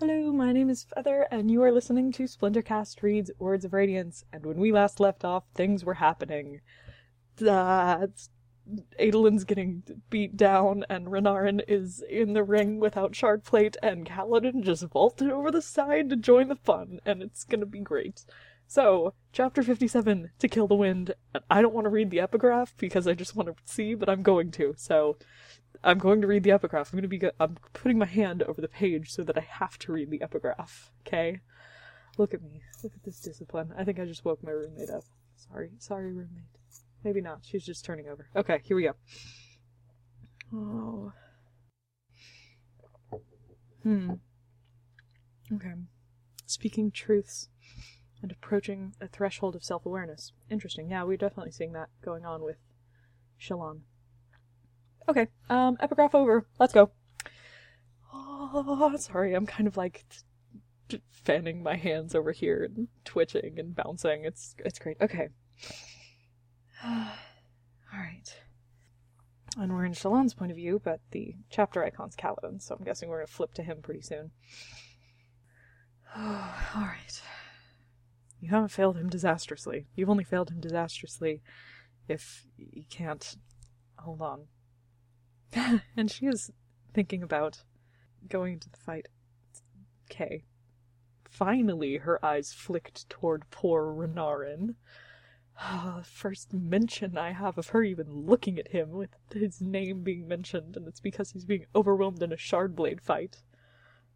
Hello, my name is Feather, and you are listening to Splintercast Reads Words of Radiance. And when we last left off, things were happening. Uh, Adolin's getting beat down, and Renarin is in the ring without shard plate, and Kaladin just vaulted over the side to join the fun, and it's gonna be great. So, chapter 57, To Kill the Wind. I don't want to read the epigraph because I just want to see, but I'm going to. So, I'm going to read the epigraph. I'm going to be. I'm putting my hand over the page so that I have to read the epigraph. Okay. Look at me. Look at this discipline. I think I just woke my roommate up. Sorry. Sorry, roommate. Maybe not. She's just turning over. Okay. Here we go. Oh. Hmm. Okay. Speaking truths and approaching a threshold of self awareness. Interesting. Yeah, we're definitely seeing that going on with Shallan. Okay, um, epigraph over. Let's go. Oh, sorry, I'm kind of like fanning my hands over here and twitching and bouncing. It's it's great. Okay. All right. And we're in Shallan's point of view, but the chapter icon's Kaladin, so I'm guessing we're gonna flip to him pretty soon. all right. You haven't failed him disastrously. You've only failed him disastrously if you can't. Hold on. and she is thinking about going to the fight. Okay. Finally, her eyes flicked toward poor Renarin. Ah, first mention I have of her even looking at him with his name being mentioned, and it's because he's being overwhelmed in a shardblade fight.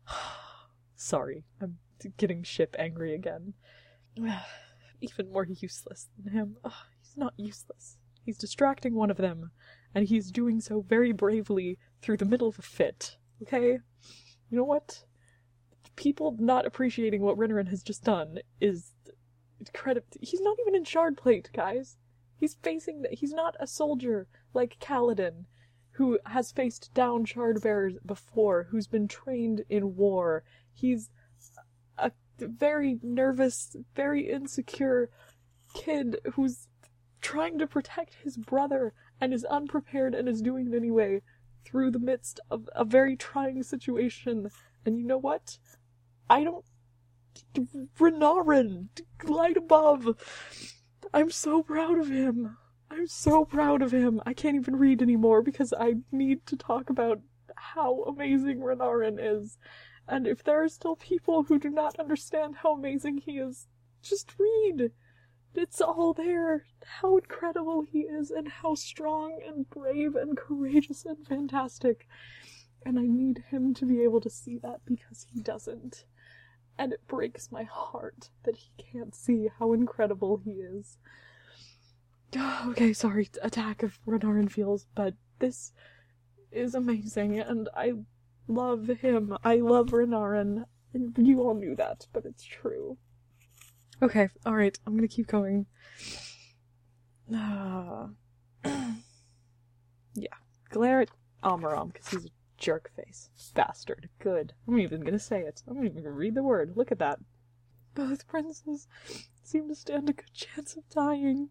Sorry, I'm getting ship angry again. even more useless than him. Oh, he's not useless. He's distracting one of them, and he's doing so very bravely through the middle of a fit. Okay? You know what? People not appreciating what Renarin has just done is credit. He's not even in shard plate, guys. He's facing. He's not a soldier like Kaladin, who has faced down shard bearers before, who's been trained in war. He's a very nervous, very insecure kid who's trying to protect his brother and is unprepared and is doing it anyway through the midst of a very trying situation. And you know what? I don't. Renarin, glide above. I'm so proud of him. I'm so proud of him. I can't even read anymore because I need to talk about how amazing Renarin is. And if there are still people who do not understand how amazing he is, just read. It's all there. How incredible he is, and how strong and brave and courageous and fantastic. And I need him to be able to see that because he doesn't. And it breaks my heart that he can't see how incredible he is. Okay, sorry, attack of Renarin feels, but this is amazing, and I love him. I love Renarin. And you all knew that, but it's true. Okay, alright, I'm gonna keep going. Uh, yeah. Glare at Amaram, because he's a jerk face. Bastard. Good. I'm even gonna say it. I'm even gonna read the word. Look at that. Both princes seem to stand a good chance of dying.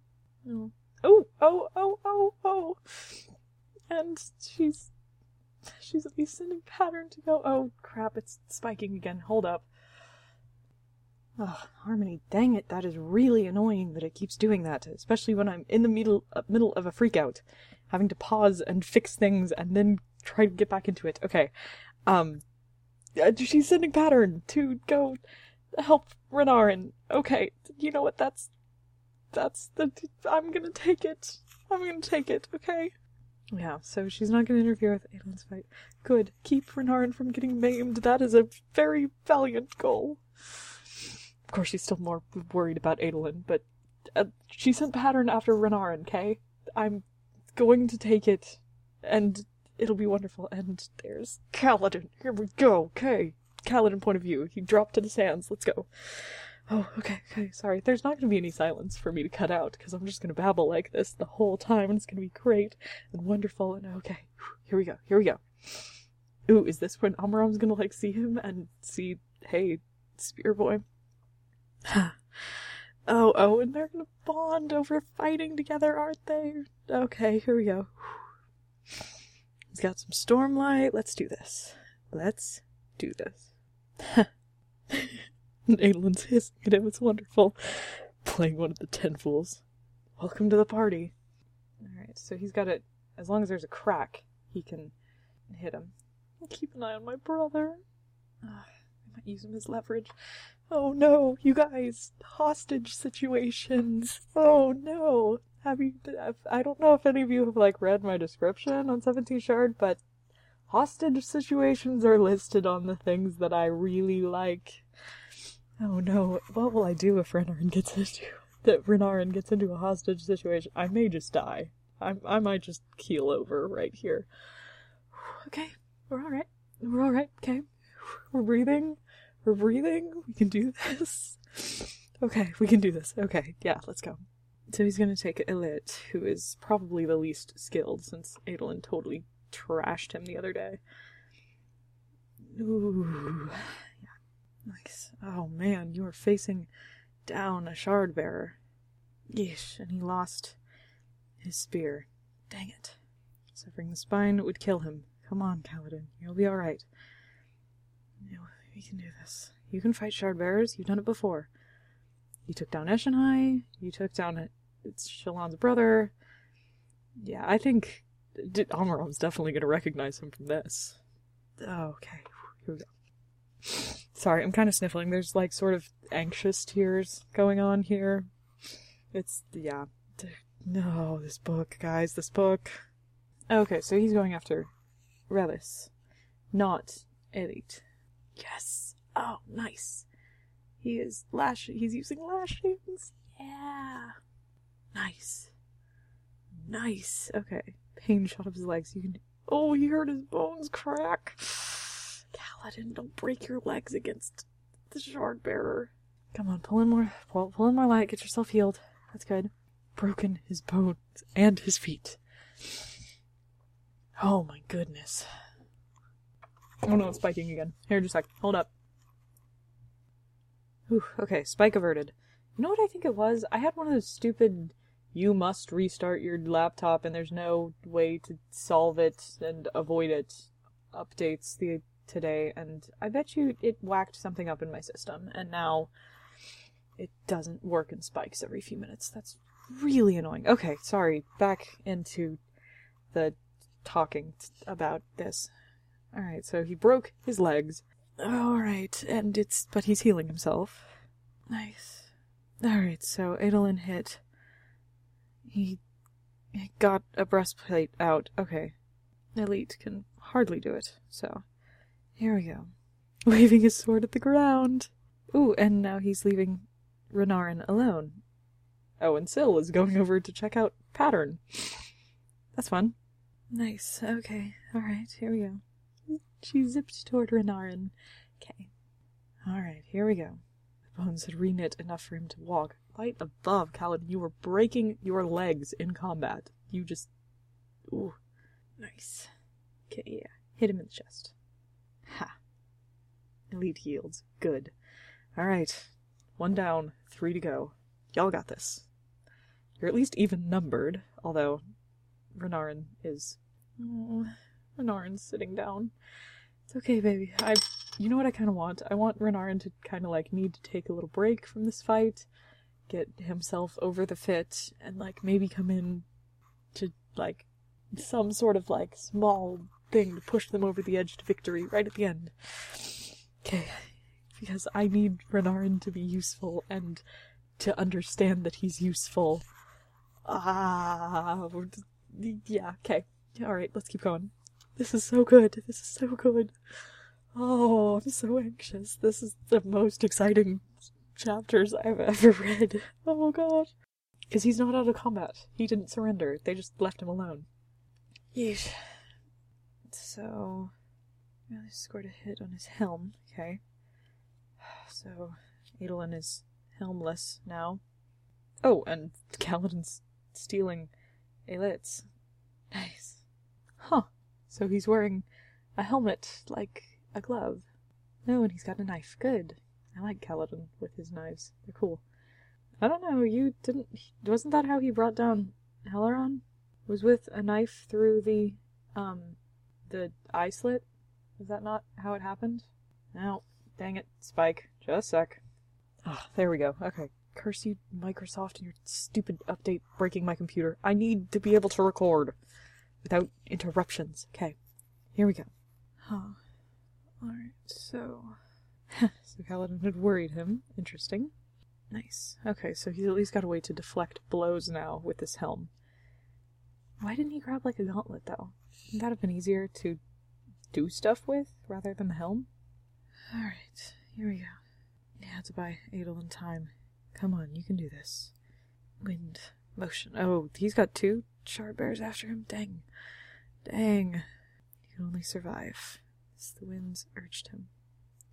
Oh. Oh, oh, oh, oh, oh. And she's she's at least sending pattern to go. Oh crap, it's spiking again. Hold up. Harmony, dang it, that is really annoying that it keeps doing that, especially when I'm in the middle, uh, middle of a freakout, having to pause and fix things and then try to get back into it. Okay, um, uh, she's sending pattern to go help Renarin. Okay, you know what, that's, that's the, I'm gonna take it. I'm gonna take it, okay? Yeah, so she's not gonna interfere with Adolin's fight. Good. Keep Renarin from getting maimed. That is a very valiant goal course, she's still more worried about Adolin, but uh, she sent pattern after Renarin, okay? I'm going to take it, and it'll be wonderful. And there's Kaladin. Here we go, okay? Kaladin point of view. He dropped to the sands. Let's go. Oh, okay, okay, sorry. There's not going to be any silence for me to cut out, because I'm just going to babble like this the whole time, and it's going to be great and wonderful, and okay. Here we go, here we go. Ooh, is this when Amaram's going to, like, see him and see, hey, Spear Boy? oh, oh, and they're gonna bond over fighting together, aren't they? Okay, here we go. He's got some stormlight. Let's do this. Let's do this. Adolin's hissing at him. It's wonderful. Playing one of the ten fools. Welcome to the party. Alright, so he's got it. As long as there's a crack, he can hit him. Keep an eye on my brother. Might use him as leverage. Oh no, you guys! Hostage situations! Oh no! Have you. I don't know if any of you have, like, read my description on 17 Shard, but hostage situations are listed on the things that I really like. Oh no, what will I do if Renarin gets into that Renarin gets into a hostage situation? I may just die. I I might just keel over right here. Okay, we're all right. We're all right. Okay, we're breathing. We're breathing. We can do this. Okay, we can do this. Okay, yeah, let's go. So he's gonna take Elit, who is probably the least skilled since Adolin totally trashed him the other day. Ooh. Yeah. Nice. Oh man, you are facing down a shard bearer. Yeesh, and he lost his spear. Dang it. Severing the spine would kill him. Come on, Kaladin. You'll be alright. We can do this. You can fight shard bearers. You've done it before. You took down Eshonai. You took down uh, it's Shallan's brother. Yeah, I think D- Amaram's definitely going to recognize him from this. Okay, here we go. Sorry, I'm kind of sniffling. There's like sort of anxious tears going on here. It's, yeah. No, this book, guys, this book. Okay, so he's going after Relis, not Elit. Yes! Oh, nice. He is lash. He's using lashings. Yeah. Nice. Nice. Okay. Pain shot up his legs. You can. Oh, he heard his bones crack. Kaladin, don't break your legs against the shard bearer. Come on, pull in more. Pull, pull in more light. Get yourself healed. That's good. Broken his bones and his feet. Oh my goodness. Oh no, it's spiking again. Here, just a sec. Hold up. Whew, okay, spike averted. You know what I think it was? I had one of those stupid you must restart your laptop and there's no way to solve it and avoid it updates the today and I bet you it whacked something up in my system and now it doesn't work in spikes every few minutes. That's really annoying. Okay, sorry. Back into the talking about this. Alright, so he broke his legs. Alright, and it's. but he's healing himself. Nice. Alright, so Adolin hit he got a breastplate out. Okay. Elit can hardly do it, so. Here we go. Waving his sword at the ground. Ooh, and now he's leaving Renarin alone. Oh, and Syl is going over to check out Pattern. That's fun. Nice. Okay. Alright, here we go. She zipped toward Renarin. Okay. Alright, here we go. The bones had reknit enough for him to walk, Light above, Kaladin. You were breaking your legs in combat. You just. Ooh. Nice. Okay, yeah. Hit him in the chest. Ha. Elit yields. Good. Alright. One down, three to go. Y'all got this. You're at least even numbered, although Renarin is. Oh, Renarin's sitting down. It's okay, baby. I. You know what I kind of want? I want Renarin to kind of like need to take a little break from this fight get himself over the fit and like maybe come in to like some sort of like small thing to push them over the edge to victory right at the end. Okay, because I need Renarin to be useful and to understand that he's useful. Ah, yeah, okay. Alright, let's keep going. This is so good. This is so good. Oh, I'm so anxious. This is the most exciting chapters I've ever read. Oh god. Because he's not out of combat. He didn't surrender. They just left him alone. Yeesh. So, really scored a hit on his helm. Okay. So, Adolin is helmless now. Oh, and Kaladin's stealing Elit's. Nice. Huh. So he's wearing a helmet like a glove. No, and he's got a knife. Good. I like Kaladin with his knives. They're cool. I don't know, you didn't... Wasn't that how he brought down Helaran? Was with a knife through the, um, the eye slit? Is that not how it happened? No. Dang it, Spike. Just sec. Ah, there we go. Okay. Curse you, Microsoft, and your stupid update breaking my computer. I need to be able to record without interruptions. Okay. Here we go. Huh. Alright, so. so Kaladin had worried him. Interesting. Nice. Okay, so he's at least got a way to deflect blows now with this helm. Why didn't he grab like a gauntlet though? Wouldn't that have been easier to do stuff with rather than the helm? Alright, here we go. Had to buy Adolin time. Come on, you can do this. Wind, motion. Oh, he's got two shard bears after him? Dang. Dang. He can only survive. As the winds urged him.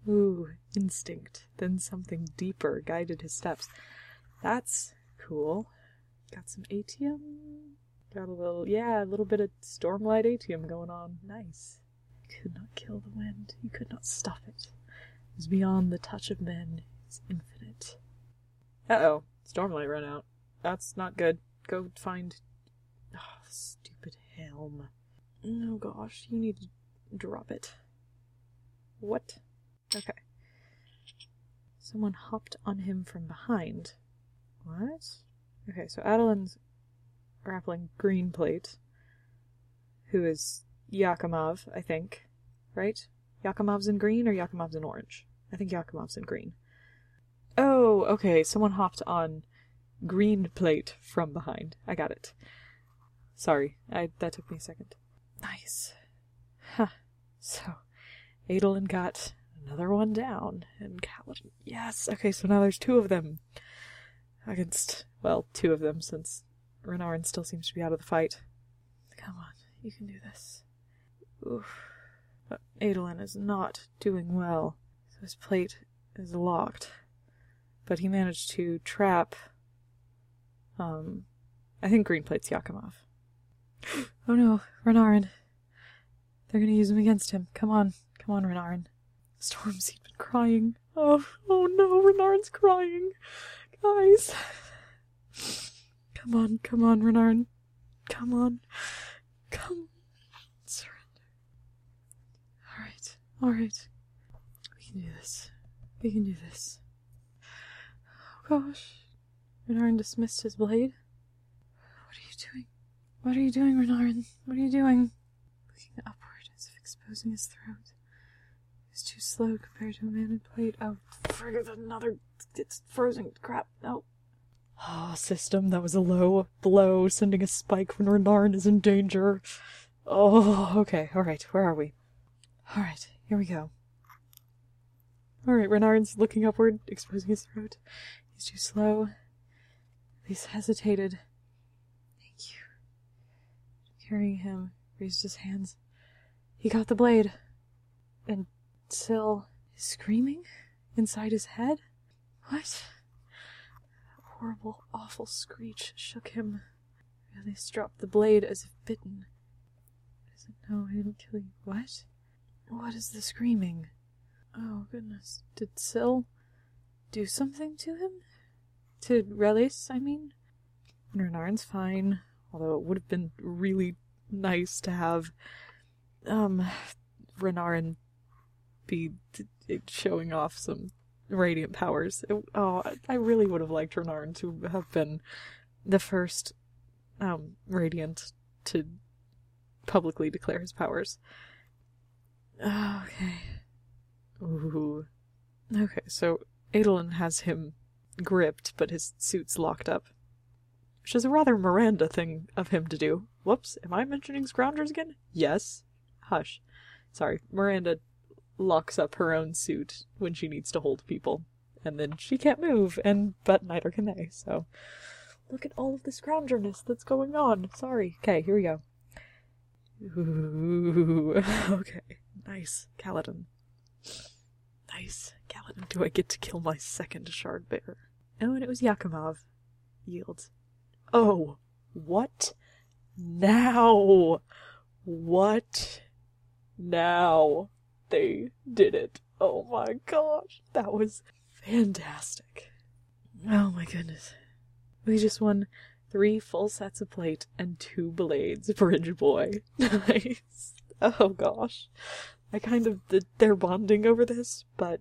Ooh, instinct. Then something deeper guided his steps. That's cool. Got some atium. Got a little, yeah, a little bit of stormlight atium going on. Nice. You could not kill the wind. You could not stop it. It was beyond the touch of men. It's infinite. Uh oh. Stormlight ran out. That's not good. Go find. Oh, stupid helm. Oh gosh, you need to drop it. What? Okay. Someone hopped on him from behind. What? Okay, so Adolin's grappling green plate, who is Yakimov, I think. Right? Yakimov's in green or Yakimov's in orange? I think Yakimov's in green. Oh, okay, someone hopped on green plate from behind. I got it. Sorry, I that took me a second. Nice. Huh. So, Adolin got another one down, and Kaladin. Yes. Okay, so now there's two of them against well, two of them since Renarin still seems to be out of the fight. Come on, you can do this. Oof. But Adolin is not doing well, so his plate is locked. But he managed to trap. Um, I think green plate's Yakimov. oh no, Renarin. They're gonna use him against him. Come on, come on, Renarin. Stormseed been crying. Oh, oh no, Renarin's crying. Guys. Come on, come on, Renarin. Come on. Come. Surrender. Alright, alright. We can do this. We can do this. Oh gosh. Renarin dismissed his blade. What are you doing? What are you doing, Renarin? What are you doing? Looking upward as if exposing his throat. It's too slow compared to a man in plate. Oh, friggin' another. It's frozen. Crap. No. Ah, oh, system. That was a low blow, sending a spike when Renarin is in danger. Oh, okay. Alright, where are we? Alright, here we go. Alright, Renarin's looking upward, exposing his throat. He's too slow. He's hesitated. Thank you. Carrying him, raised his hands. He got the blade. And Syl is screaming inside his head? What? That horrible, awful screech shook him. Relis dropped the blade as if bitten. It no, I didn't kill you. What? What is the screaming? Oh, goodness. Did Syl do something to him? To Relis, I mean? Renarin's fine, although it would have been really nice to have, um, Renarin be showing off some radiant powers. It, oh, I really would have liked Renarin to have been the first um, radiant to publicly declare his powers. Okay. Ooh. Okay, so Adolin has him gripped, but his suit's locked up. Which is a rather Miranda thing of him to do. Whoops, am I mentioning Scroungers again? Yes. Hush. Sorry, Miranda locks up her own suit when she needs to hold people. And then she can't move, and but neither can they, so look at all of the scroungerness that's going on. Sorry. Okay, here we go. Ooh, okay. Nice. Kaladin. Nice. Kaladin, do I get to kill my second shard bear? Oh, and it was Yakimov. Yields. Oh, what now? What now? they did it. Oh my gosh, that was fantastic. Oh my goodness. We just won three full sets of plate and two blades, Bridge Boy. nice. Oh gosh. I kind of, they're bonding over this, but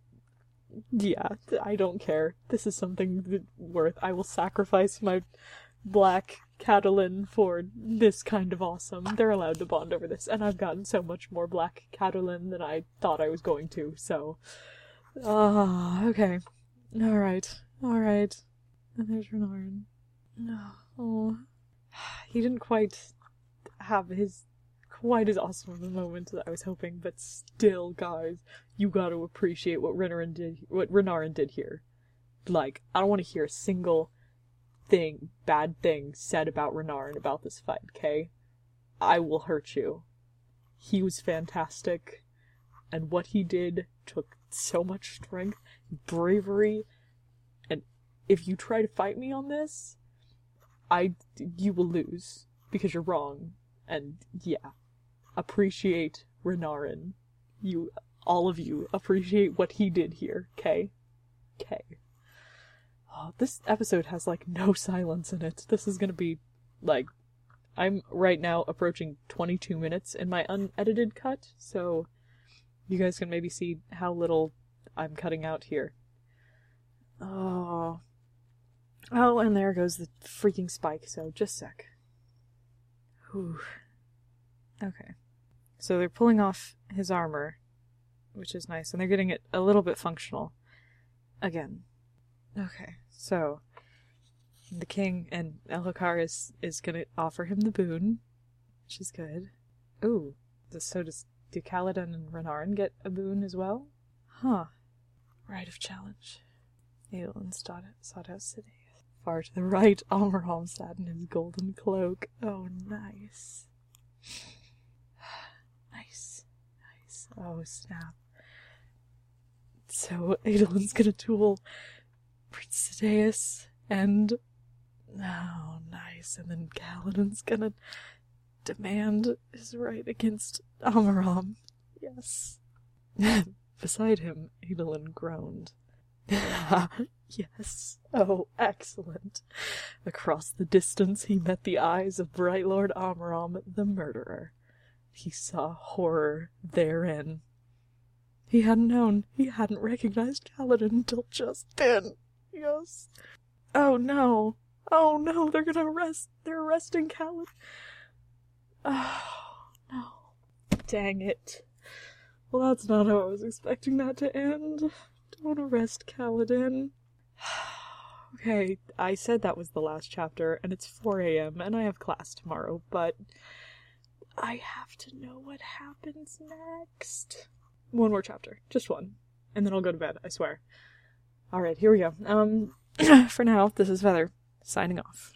yeah, I don't care. This is something worth. I will sacrifice my black Catelyn for this kind of awesome. They're allowed to bond over this, and I've gotten so much more black Catelyn than I thought I was going to, so. Ah, uh, okay. Alright, alright. And there's Renarin. No. Oh. He didn't quite have his quite as awesome of a moment as I was hoping, but still, guys, you gotta appreciate what Renarin did what Renarin did here. Like, I don't want to hear a single thing, bad thing said about Renarin about this fight, okay? I will hurt you. He was fantastic, and what he did took so much strength, bravery, and if you try to fight me on this, I you will lose because you're wrong. And yeah, appreciate Renarin. You all of you appreciate what he did here, okay? Okay. Oh, this episode has like no silence in it. This is gonna be like I'm right now approaching 22 minutes in my unedited cut, so you guys can maybe see how little I'm cutting out here. Oh. Oh, and there goes the freaking spike, so just sec. Whew. Okay. So they're pulling off his armor, which is nice, and they're getting it a little bit functional. Again. Okay, so the king and Elhokar is, is gonna offer him the boon, which is good. Ooh, so does do Kaladin and Renarin get a boon as well? Huh. Right of challenge. Adolin sought out City. Far to the right, Amaram sat in his golden cloak. Oh, nice. Oh, snap. So, Adolin's gonna duel Prince Sadeas and. Oh, nice. And then Kaladin's gonna demand his right against Amaram. Yes. Beside him, Adolin groaned. yes. Oh, excellent. Across the distance he met the eyes of Bright Lord Amaram, the murderer. He saw horror therein. He hadn't known, he hadn't recognized Kaladin until just then. Yes. Oh no. Oh no, they're gonna arrest, they're arresting Kaladin. Oh, no. Dang it. Well, that's not how I was expecting that to end. Don't arrest Kaladin. okay, I said that was the last chapter, and it's 4 a.m., and I have class tomorrow, but I have to know what happens next. One more chapter. Just one. And then I'll go to bed, I swear. Alright, here we go. Um, for now, this is Feather, signing off.